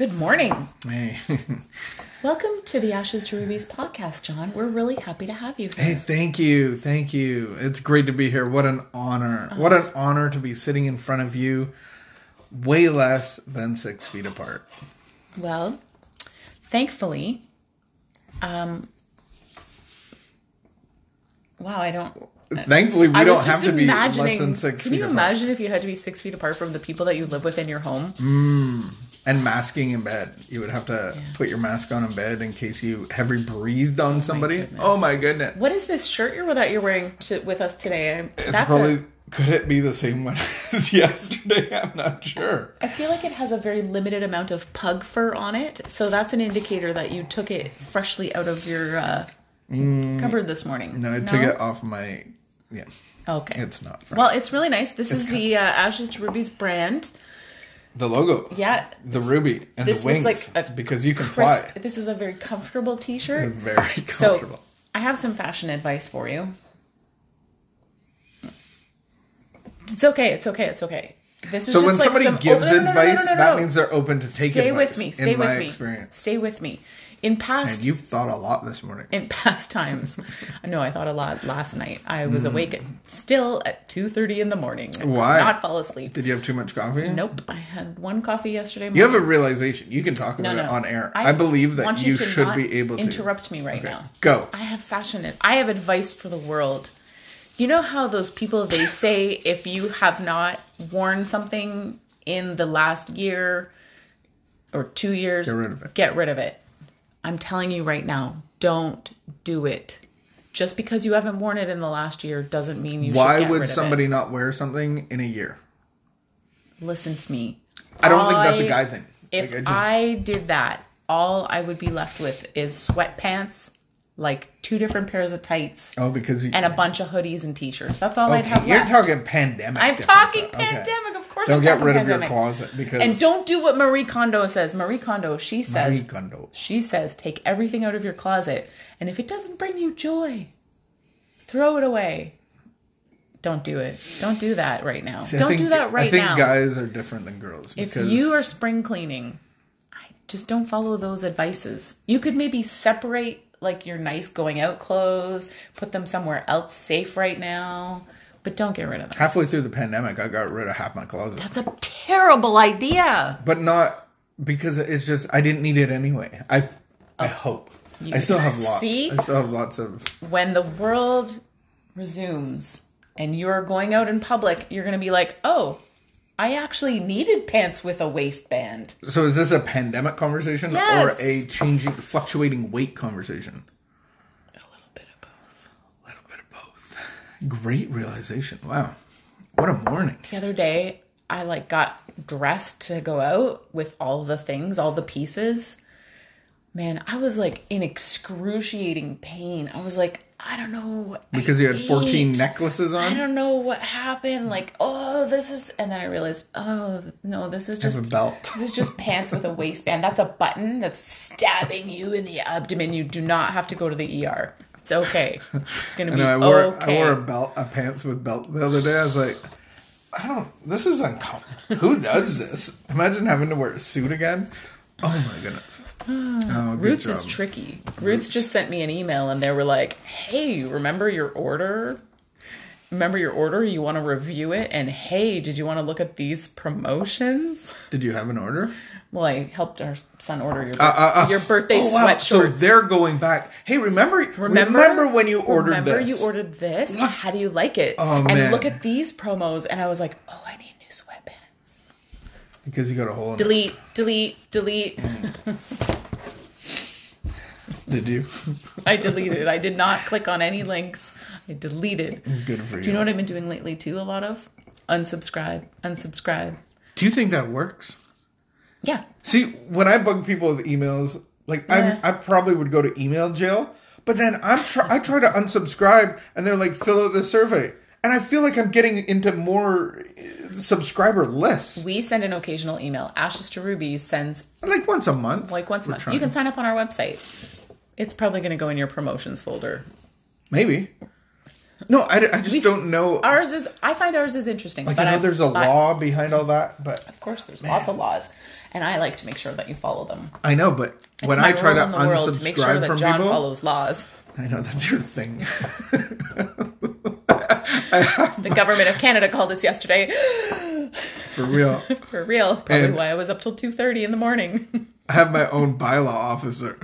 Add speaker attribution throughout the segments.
Speaker 1: Good morning.
Speaker 2: Hey.
Speaker 1: Welcome to the Ashes to Rubies podcast, John. We're really happy to have you here.
Speaker 2: hey, thank you. Thank you. It's great to be here. What an honor. What an honor to be sitting in front of you way less than six feet apart.
Speaker 1: Well, thankfully, um, wow, I don't.
Speaker 2: Thankfully, we
Speaker 1: I
Speaker 2: don't have to be less than six
Speaker 1: can you
Speaker 2: apart.
Speaker 1: imagine if you had to be six feet apart from the people that you live with in your home?
Speaker 2: And masking in bed. You would have to put your mask on in bed in case you heavy breathed on somebody.
Speaker 1: goodness.
Speaker 2: Oh my goodness.
Speaker 1: What is this shirt you're that you're wearing to, with us today? I'm-
Speaker 2: It's
Speaker 1: That's
Speaker 2: probably.
Speaker 1: a,
Speaker 2: could it be the same one as yesterday? I'm not sure.
Speaker 1: I feel like it has a very limited amount of pug fur on it, so that's an indicator that you took it freshly out of your uh, cupboard this morning.
Speaker 2: Mm. No, I took it off my. Yeah,
Speaker 1: Okay.
Speaker 2: it's not. Fresh.
Speaker 1: Well, it's really nice. This is the uh, Ashes to Rubies brand.
Speaker 2: The logo.
Speaker 1: Yeah.
Speaker 2: The ruby and the wings
Speaker 1: like a
Speaker 2: because you can
Speaker 1: Crisp.
Speaker 2: fly.
Speaker 1: This is a very comfortable t-shirt.
Speaker 2: Very
Speaker 1: So,
Speaker 2: comfortable.
Speaker 1: I have some fashion advice for you. It's okay. It's okay. It's okay. This is
Speaker 2: so when
Speaker 1: like
Speaker 2: somebody
Speaker 1: some-
Speaker 2: gives advice, that means they're open to take
Speaker 1: Stay
Speaker 2: advice.
Speaker 1: with me. Stay with me.
Speaker 2: experience.
Speaker 1: Stay with me. In past
Speaker 2: And you've thought a lot this morning.
Speaker 1: in past times. I know I thought a lot last night. I was
Speaker 2: Mm.
Speaker 1: awake at, still at 2:30 in the morning. I
Speaker 2: Why?
Speaker 1: Not fall asleep.
Speaker 2: Did you have too much coffee?
Speaker 1: Nope. I had one coffee yesterday morning.
Speaker 2: You have a realization. You can talk
Speaker 1: no,
Speaker 2: about
Speaker 1: no.
Speaker 2: it on air. I, believe that you,
Speaker 1: to
Speaker 2: should be able to
Speaker 1: interrupt me right now.
Speaker 2: Go.
Speaker 1: I have fashion. I have advice for the world. You know how those people they say if you have not worn something in the last year or two years,
Speaker 2: Get rid of it.
Speaker 1: Get rid of it. I'm telling you right now, don't do it. Just because you haven't worn it in the last year doesn't mean you should
Speaker 2: Why would somebody not wear something in a year?
Speaker 1: listen to me?
Speaker 2: I don't think that's a guy thing.
Speaker 1: If
Speaker 2: Like,
Speaker 1: I,
Speaker 2: I
Speaker 1: did that, all I would be left with is sweatpants, like two different pairs of tights,
Speaker 2: oh, because you,
Speaker 1: and a bunch of hoodies and t-shirts. That's all I'd have
Speaker 2: you're
Speaker 1: left.
Speaker 2: talking pandemic.
Speaker 1: I'm talking
Speaker 2: Okay.
Speaker 1: pandemic, of course.
Speaker 2: Don't
Speaker 1: I'm
Speaker 2: get rid
Speaker 1: pandemic.
Speaker 2: of your closet because
Speaker 1: And don't do what Marie Kondo says. Marie Kondo, she says,
Speaker 2: Marie Kondo.
Speaker 1: she says, take everything out of your closet, and if it doesn't bring you joy, throw it away. Don't do it. Don't do that right now.
Speaker 2: See,
Speaker 1: Don't
Speaker 2: think-
Speaker 1: do that right now.
Speaker 2: I think
Speaker 1: now.
Speaker 2: guys are different than girls.
Speaker 1: If you are spring cleaning, I just don't follow those advices. You could maybe separate like your nice going out clothes, put them somewhere else safe right now, but don't get rid of them.
Speaker 2: halfway through the pandemic, I got rid of half my closet.
Speaker 1: That's a terrible idea.
Speaker 2: but not because it's just I didn't need it anyway. I I oh. hope I still have lots.
Speaker 1: Oh. See?
Speaker 2: I still have lots of.
Speaker 1: When the world resumes and you're going out in public, you're going to be like, "Oh, I actually needed pants with a waistband."
Speaker 2: So is this a pandemic conversation
Speaker 1: Yes.
Speaker 2: or a changing, fluctuating weight conversation?
Speaker 1: A little bit of both.
Speaker 2: A little bit of both. Great realization. Wow, what a morning.
Speaker 1: the other day I like got dressed to go out with all the things, all the pieces. Man, I was like in excruciating pain. I was like, I don't know. what I
Speaker 2: Because you had 14
Speaker 1: ate.
Speaker 2: necklaces on?
Speaker 1: I don't know what happened. Like, oh, this is, and then I realized, oh no, this is just
Speaker 2: a belt.
Speaker 1: This is just pants with a waistband. That's a button that's stabbing you in the abdomen. You do not have to go to the ER. It's okay. It's gonna
Speaker 2: I
Speaker 1: be
Speaker 2: know I wore
Speaker 1: okay.
Speaker 2: I wore a belt, a pants with belt the other day. I was like, I don't. This is uncomfortable. Who does this? Imagine having to wear a suit again. Oh my goodness. Oh,
Speaker 1: Roots
Speaker 2: job.
Speaker 1: is tricky. Roots just sent me an email and they were like, "Hey, remember your order? Remember your order? You want to review it? And hey, did you want to look at these promotions?"
Speaker 2: Did you have an order?
Speaker 1: Well, I helped our son order your
Speaker 2: Uh, uh,
Speaker 1: your birthday
Speaker 2: oh, wow.
Speaker 1: sweatshirts.
Speaker 2: So they're going back. Hey, remember? Remember, when you ordered this?
Speaker 1: remember
Speaker 2: this?
Speaker 1: you ordered this? How do you like it?
Speaker 2: Oh,
Speaker 1: and
Speaker 2: man.
Speaker 1: look at these promos. And I was like, "Oh, I need new sweatpants."
Speaker 2: because you got a hole in it.
Speaker 1: Delete, delete, delete.
Speaker 2: Did you?
Speaker 1: I deleted. I did not click on any links. I deleted.
Speaker 2: Good for you.
Speaker 1: Do you know what I've been doing lately too? A lot of unsubscribe, unsubscribe.
Speaker 2: Do you think that works?
Speaker 1: Yeah,
Speaker 2: See, when I bug people with emails, like
Speaker 1: Yeah.
Speaker 2: I'm, I probably would go to email jail. But then I'm try, I try to unsubscribe, and they're like, fill out the survey, and I feel like I'm getting into more uh, subscriber lists,
Speaker 1: we send an occasional email. Ashes to Rubies sends
Speaker 2: like once a month.
Speaker 1: like once a month.
Speaker 2: trying.
Speaker 1: You can sign up on our website. It's probably going to go in your promotions folder.
Speaker 2: maybe. No, I, I just
Speaker 1: We
Speaker 2: don't know.
Speaker 1: Ours is. I find ours is interesting.
Speaker 2: like
Speaker 1: but
Speaker 2: I know there's a
Speaker 1: but-
Speaker 2: law behind all that, but
Speaker 1: Of course, there's lots of laws, and I like to make sure that you follow them.
Speaker 2: I know. But
Speaker 1: It's
Speaker 2: when
Speaker 1: my
Speaker 2: I try
Speaker 1: role
Speaker 2: to
Speaker 1: in the world to make sure
Speaker 2: unsubscribe
Speaker 1: that
Speaker 2: from
Speaker 1: John
Speaker 2: people,
Speaker 1: follows laws.
Speaker 2: I know that's your thing.
Speaker 1: The government of Canada called us yesterday
Speaker 2: For real.
Speaker 1: for real. Probably
Speaker 2: And-
Speaker 1: why I was up till two thirty in the morning.
Speaker 2: I have my own bylaw officer.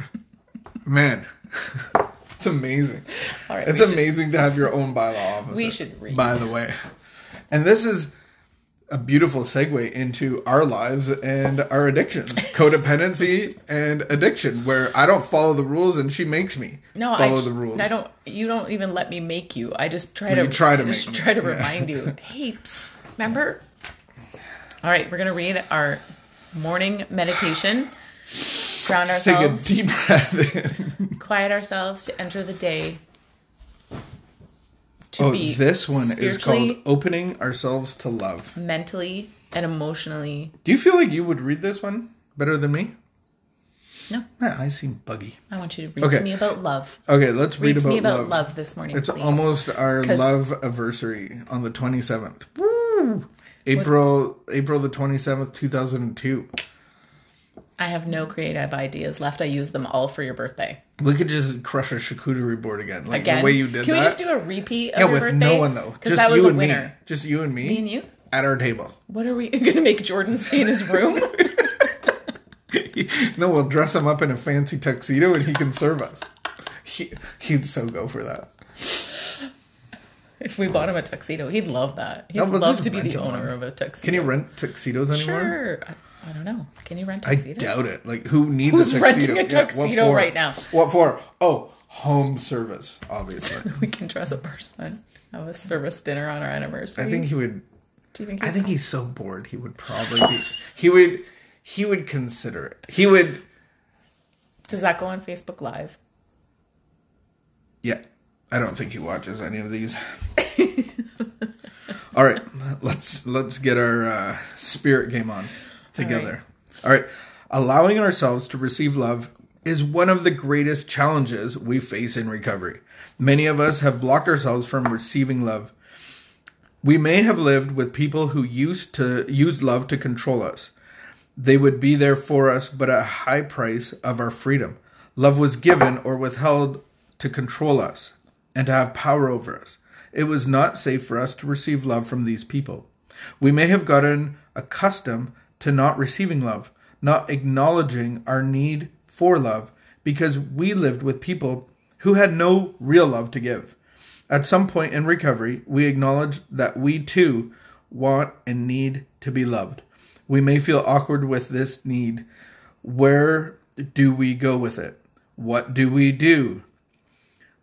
Speaker 2: Man, it's amazing.
Speaker 1: All right,
Speaker 2: It's
Speaker 1: we should-
Speaker 2: amazing to have your own bylaw officer.
Speaker 1: We should read.
Speaker 2: By the way, and this is a beautiful segue into our lives and our addictions, codependency and addiction, where I don't follow the rules and she makes me
Speaker 1: No,
Speaker 2: follow
Speaker 1: I,
Speaker 2: the rules.
Speaker 1: I don't. You don't even let me make you. I just try
Speaker 2: Well,
Speaker 1: to
Speaker 2: you try to make
Speaker 1: try to
Speaker 2: yeah.
Speaker 1: remind you. Hey, psst, remember? All right, we're gonna read our morning meditation. Ground
Speaker 2: Take a
Speaker 1: ourselves,
Speaker 2: deep breath in.
Speaker 1: quiet ourselves to enter the day. To
Speaker 2: Oh,
Speaker 1: be
Speaker 2: this one is called "Opening Ourselves to Love."
Speaker 1: mentally, and emotionally.
Speaker 2: Do you feel like you would read this one better than me?
Speaker 1: No,
Speaker 2: Man, I seem buggy.
Speaker 1: I want you to read
Speaker 2: Okay.
Speaker 1: to me about love.
Speaker 2: Okay, let's read,
Speaker 1: Read to
Speaker 2: about,
Speaker 1: me about
Speaker 2: love.
Speaker 1: love, this morning.
Speaker 2: It's
Speaker 1: please.
Speaker 2: almost our love anniversary on the 27th. Woo! April April the 27th, 2002.
Speaker 1: I have no creative ideas left. I use them all for your birthday.
Speaker 2: We could just crush a charcuterie board again. Like
Speaker 1: Again,
Speaker 2: the way you did
Speaker 1: can
Speaker 2: that.
Speaker 1: we just do a repeat of
Speaker 2: yeah,
Speaker 1: your
Speaker 2: with
Speaker 1: birthday?
Speaker 2: no one though.
Speaker 1: Because
Speaker 2: Just
Speaker 1: that was
Speaker 2: you
Speaker 1: a
Speaker 2: and
Speaker 1: winner.
Speaker 2: me. Just you and me.
Speaker 1: Me and you.
Speaker 2: At our table.
Speaker 1: What are we going to make Jordan stay in his room?
Speaker 2: no, we'll dress him up in a fancy tuxedo and he can serve us. He, he'd so go for that.
Speaker 1: If we bought him a tuxedo, he'd love that. He'd
Speaker 2: No,
Speaker 1: love to be the owner
Speaker 2: one.
Speaker 1: of a tuxedo.
Speaker 2: Can you rent tuxedos anymore?
Speaker 1: Sure. I, I don't know. Can you rent tuxedos?
Speaker 2: I doubt it. Like, who needs
Speaker 1: Who's
Speaker 2: a tuxedo?
Speaker 1: renting a tuxedo
Speaker 2: for?
Speaker 1: right now?
Speaker 2: What for? Oh, home service, obviously.
Speaker 1: We can dress a person. Have a service dinner on our anniversary.
Speaker 2: I think he would.
Speaker 1: Do you think?
Speaker 2: I think he's so bored. He would probably be. He would. He would consider it. He would.
Speaker 1: Does that go on Facebook Live?
Speaker 2: Yeah. I don't think he watches any of these. All right, let's let's get our uh, spirit game on together. All right, allowing ourselves to receive love is one of the greatest challenges we face in recovery. Many of us have blocked ourselves from receiving love. We may have lived with people who used to use love to control us. They would be there for us, but at a high price of our freedom. Love was given or withheld to control us and to have power over us. It was not safe for us to receive love from these people. We may have gotten accustomed to not receiving love, not acknowledging our need for love, because we lived with people who had no real love to give. At some point in recovery, we acknowledge that we too want and need to be loved. We may feel awkward with this need. Where do we go with it? What do we do?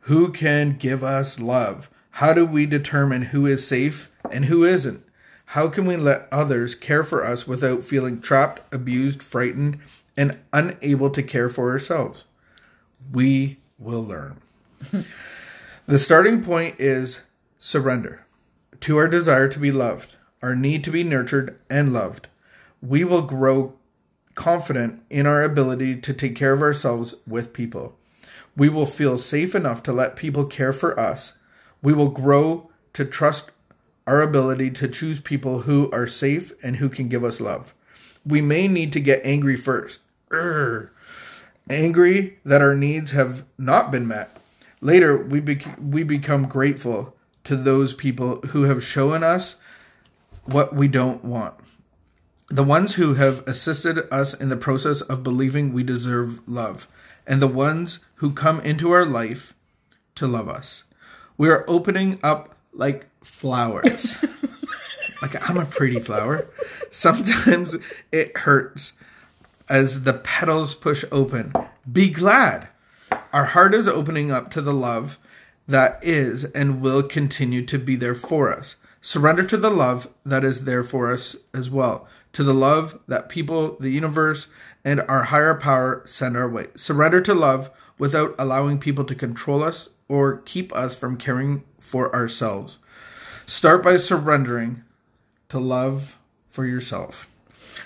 Speaker 2: Who can give us love? How do we determine who is safe and who isn't? How can we let others care for us without feeling trapped, abused, frightened, and unable to care for ourselves? We will learn. the starting point is surrender to our desire to be loved, our need to be nurtured and loved. We will grow confident in our ability to take care of ourselves with people. We will feel safe enough to let people care for us. We will grow to trust our ability to choose people who are safe and who can give us love. We may need to get angry first. Urgh. Angry that our needs have not been met. Later, we, bec- we become grateful to those people who have shown us what we don't want. The ones who have assisted us in the process of believing we deserve love, and the ones who come into our life to love us. We are opening up like flowers. like I'm a pretty flower. Sometimes it hurts as the petals push open. Be glad. Our heart is opening up to the love that is and will continue to be there for us. Surrender to the love that is there for us as well, to the love that people, the universe, and our higher power send our way. Surrender to love without allowing people to control us or keep us from caring for ourselves. Start by surrendering to love for yourself.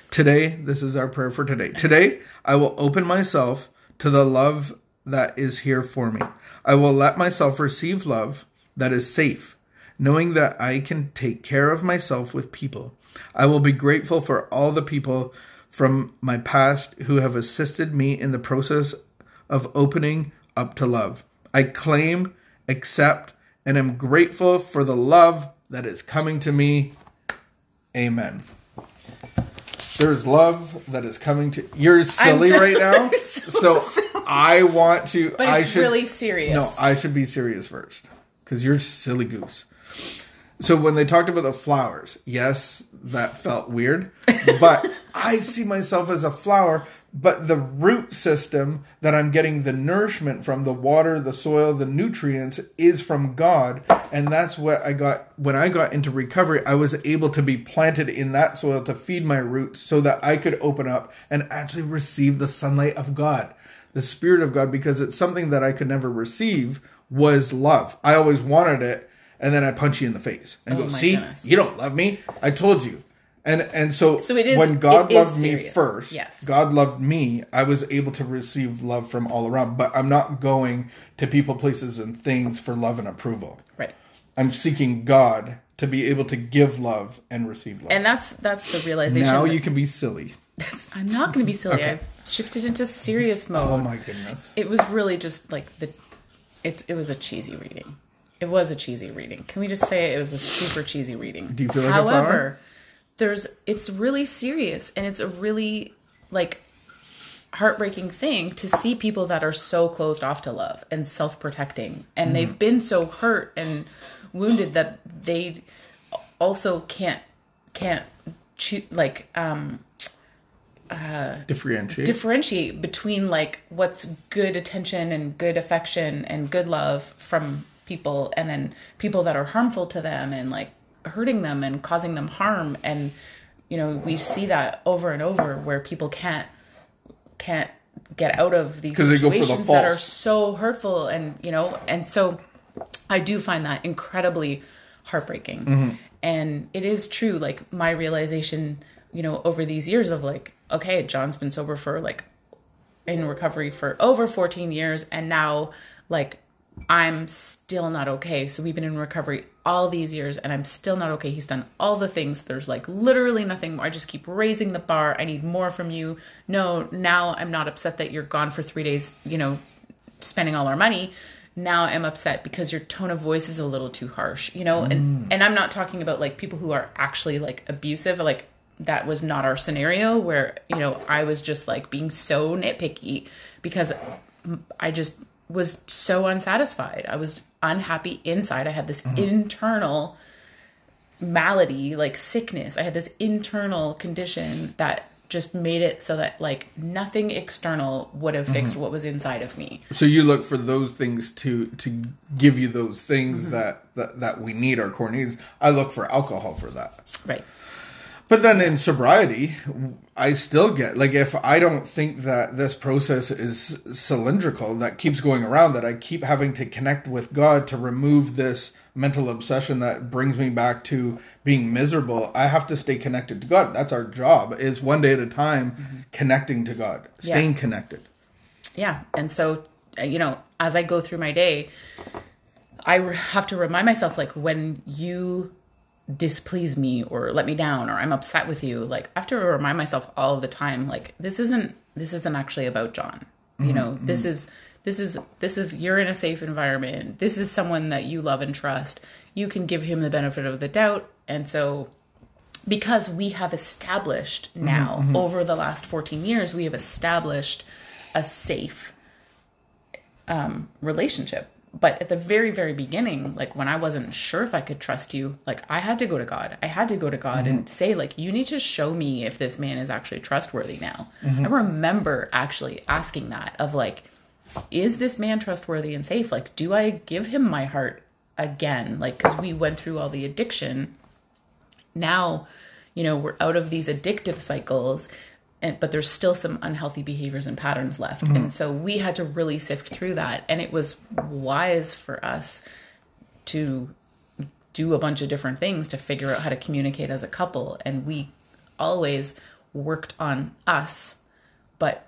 Speaker 2: Today, this is our prayer for today. Today, I will open myself to the love that is here for me. I will let myself receive love that is safe, knowing that I can take care of myself with people. I will be grateful for all the people from my past who have assisted me in the process of opening up to love. I claim, accept, and am grateful for the love that is coming to me. Amen. There's love that is coming to. You're silly
Speaker 1: so-
Speaker 2: right now,
Speaker 1: so
Speaker 2: so I want to.
Speaker 1: But
Speaker 2: I
Speaker 1: it's
Speaker 2: should,
Speaker 1: really serious.
Speaker 2: No, I should be serious first because you're silly goose. So when they talked about the flowers, yes, that felt weird, but I see myself as a flower. But the root system that I'm getting the nourishment from, the water, the soil, the nutrients, is from God, and that's what I got when I got into recovery. I was able to be planted in that soil to feed my roots, so that I could open up and actually receive the sunlight of God, the Spirit of God, because it's something that I could never receive was love. I always wanted it, and then I punch you in the face and
Speaker 1: Oh
Speaker 2: go, "See,
Speaker 1: goodness.
Speaker 2: you don't love me. I told you." And and so,
Speaker 1: So it is-
Speaker 2: when God loved me first,
Speaker 1: Yes.
Speaker 2: God loved me, I was able to receive love from all around. But I'm not going to people, places, and things for love and approval.
Speaker 1: right.
Speaker 2: I'm seeking God to be able to give love and receive love.
Speaker 1: And that's that's the realization.
Speaker 2: now
Speaker 1: that-
Speaker 2: you can be silly.
Speaker 1: I'm not going to be silly.
Speaker 2: Okay.
Speaker 1: I've shifted into serious oh mode.
Speaker 2: Oh my goodness.
Speaker 1: It was really just like the it it was a cheesy reading. It was a cheesy reading. Can we just say it was a super cheesy reading?
Speaker 2: Do you feel like a
Speaker 1: However? There's it's really serious and it's a really like heartbreaking thing to see people that are so closed off to love and self-protecting and they've been so hurt and wounded that they also can't can't like um uh
Speaker 2: Differentiate.
Speaker 1: differentiate between like what's good attention and good affection and good love from people and then people that are harmful to them and like hurting them and causing them harm. And you know we see that over and over where people can't can't get out of these
Speaker 2: for the
Speaker 1: situations that are so hurtful and you know and so i do find that incredibly heartbreaking.
Speaker 2: Mm-hmm.
Speaker 1: and it is true like my realization you know over these years of like okay john's been sober for like in recovery for over 14 years and now like i'm still not okay. So we've been in recovery all these years and i'm still not okay. He's done all the things. There's like literally nothing more. I just keep raising the bar. I need more from you. No now i'm not upset that you're gone for three days you know spending all our money. Now i'm upset because your tone of voice is a little too harsh you know? And mm. and i'm not talking about like people who are actually like abusive. Like that was not our scenario where you know i was just like being so nitpicky because i just was so unsatisfied. I was unhappy inside i had this internal malady like sickness i had this internal condition that just made it so that like nothing external would have fixed what was inside of me
Speaker 2: So you look for those things to to give you those things
Speaker 1: Mm-hmm.
Speaker 2: that, that that we need our core needs. I look for alcohol for that.
Speaker 1: right
Speaker 2: But then in sobriety, I still get like if I don't think that this process is cylindrical that keeps going around that I keep having to connect with God to remove this mental obsession that brings me back to being miserable, I have to stay connected to God. That's our job is one day at a time mm-hmm. connecting to God, staying connected.
Speaker 1: yeah and so you know as i go through my day i have to remind myself like when you displease me or let me down or i'm upset with you like i have to remind myself all the time like this isn't this isn't actually about john. You know mm-hmm. this is this is this is you're in a safe environment. This is someone that you love and trust. You can give him the benefit of the doubt. And so because we have established mm-hmm, now mm-hmm. over the last 14 years we have established a safe um, relationship but at the very very beginning like when i wasn't sure if i could trust you like i had to go to god. I had to go to god and mm-hmm. say like you need to show me if this man is actually trustworthy now. Mm-hmm. I remember actually asking that of like is this man trustworthy and safe? Like do i give him my heart again? Like because we went through all the addiction. Now you know we're out of these addictive cycles and but there's still some unhealthy behaviors and patterns left mm-hmm. and so we had to really sift through that and it was wise for us to do a bunch of different things to figure out how to communicate as a couple and we always worked on us but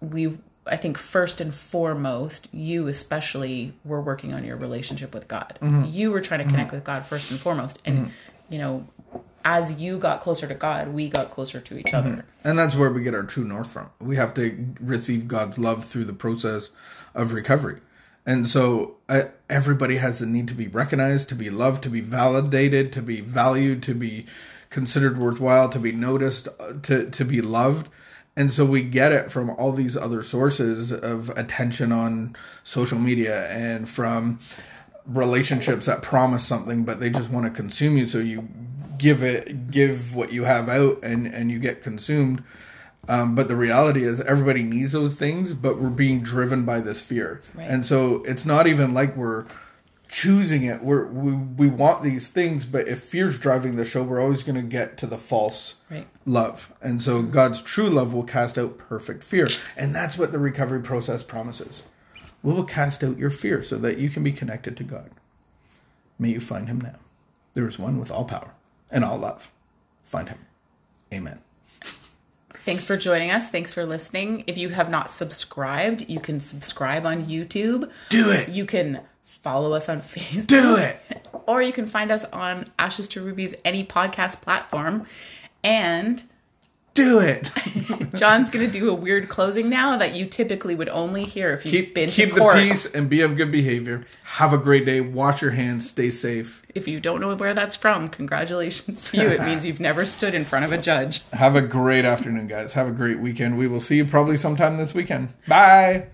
Speaker 1: we I think first and foremost, you especially were working on your relationship with God.
Speaker 2: Mm-hmm.
Speaker 1: You were trying to connect mm-hmm. with God first and foremost. And, mm-hmm. you know, as you got closer to God, we got closer to each other.
Speaker 2: And that's where we get our true north from. We have to receive God's love through the process of recovery. And so uh, everybody has the need to be recognized, to be loved, to be validated, to be valued, to be considered worthwhile, to be noticed, uh, to, to be loved. And so we get it from all these other sources of attention on social media and from relationships that promise something but they just want to consume you so you give it give what you have out and and you get consumed. Um, but the reality is everybody needs those things but we're being driven by this fear.
Speaker 1: Right.
Speaker 2: and so it's not even like we're choosing it. We're we, we want these things but if fear's driving the show we're always going to get to the false
Speaker 1: Right.
Speaker 2: love. And so god's true love will cast out perfect fear. And that's what the recovery process promises. We will cast out your fear so that you can be connected to god. May you find him now. There is one with all power and all love find him amen
Speaker 1: Thanks for joining us. Thanks for listening. If you have not subscribed, you can subscribe on YouTube.
Speaker 2: do it
Speaker 1: You can follow us on Facebook.
Speaker 2: do it
Speaker 1: Or you can find us on Ashes to Rubies, any podcast platform. And
Speaker 2: do it.
Speaker 1: John's going to do a weird closing now that you typically would only hear if you've
Speaker 2: keep,
Speaker 1: been
Speaker 2: keep the peace and be of good behavior. Have a great day. Wash your hands. Stay safe.
Speaker 1: If you don't know where that's from, congratulations to you. It means you've never stood in front of a judge.
Speaker 2: have a great afternoon guys. Have a great weekend. We will see you probably sometime this weekend. Bye